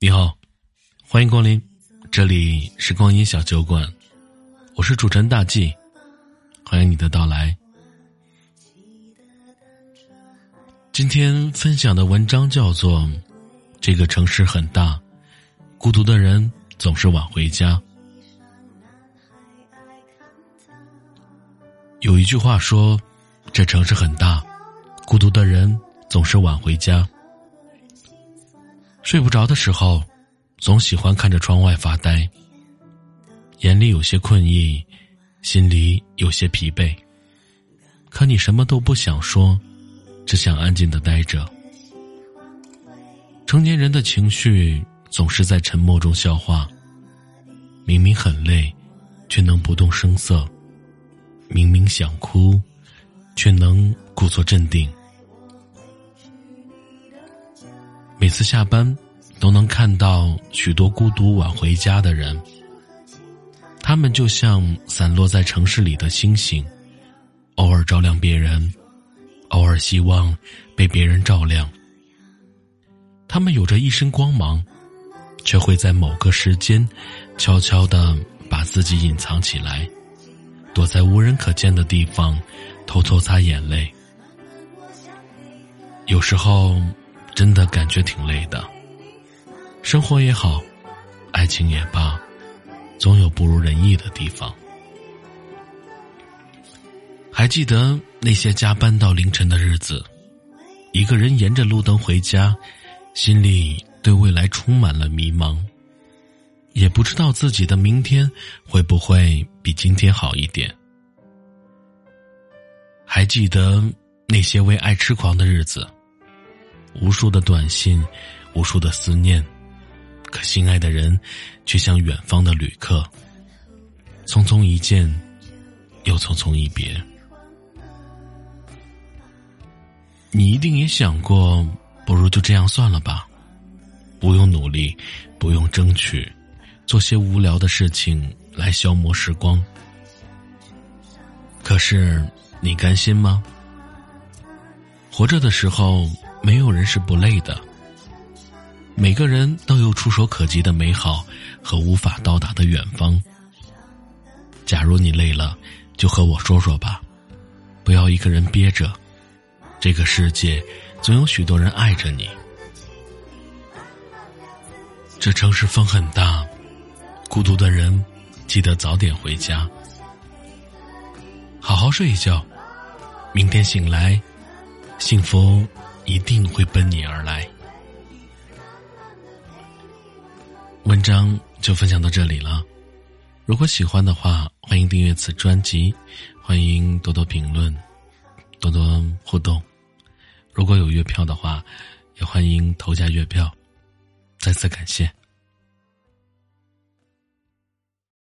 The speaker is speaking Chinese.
你好，欢迎光临，这里是光阴小酒馆，我是主持人大 G，欢迎你的到来。今天分享的文章叫做《这个城市很大，孤独的人总是晚回家》。有一句话说：“这城市很大，孤独的人总是晚回家。”睡不着的时候，总喜欢看着窗外发呆，眼里有些困意，心里有些疲惫。可你什么都不想说，只想安静的待着。成年人的情绪总是在沉默中消化，明明很累，却能不动声色；明明想哭，却能故作镇定。每次下班，都能看到许多孤独晚回家的人。他们就像散落在城市里的星星，偶尔照亮别人，偶尔希望被别人照亮。他们有着一身光芒，却会在某个时间，悄悄的把自己隐藏起来，躲在无人可见的地方，偷偷擦眼泪。有时候。真的感觉挺累的，生活也好，爱情也罢，总有不如人意的地方。还记得那些加班到凌晨的日子，一个人沿着路灯回家，心里对未来充满了迷茫，也不知道自己的明天会不会比今天好一点。还记得那些为爱痴狂的日子。无数的短信，无数的思念，可心爱的人，却像远方的旅客，匆匆一见，又匆匆一别。你一定也想过，不如就这样算了吧，不用努力，不用争取，做些无聊的事情来消磨时光。可是，你甘心吗？活着的时候。没有人是不累的，每个人都有触手可及的美好和无法到达的远方。假如你累了，就和我说说吧，不要一个人憋着。这个世界总有许多人爱着你。这城市风很大，孤独的人记得早点回家，好好睡一觉，明天醒来，幸福。一定会奔你而来。文章就分享到这里了。如果喜欢的话，欢迎订阅此专辑，欢迎多多评论，多多互动。如果有月票的话，也欢迎投下月票。再次感谢。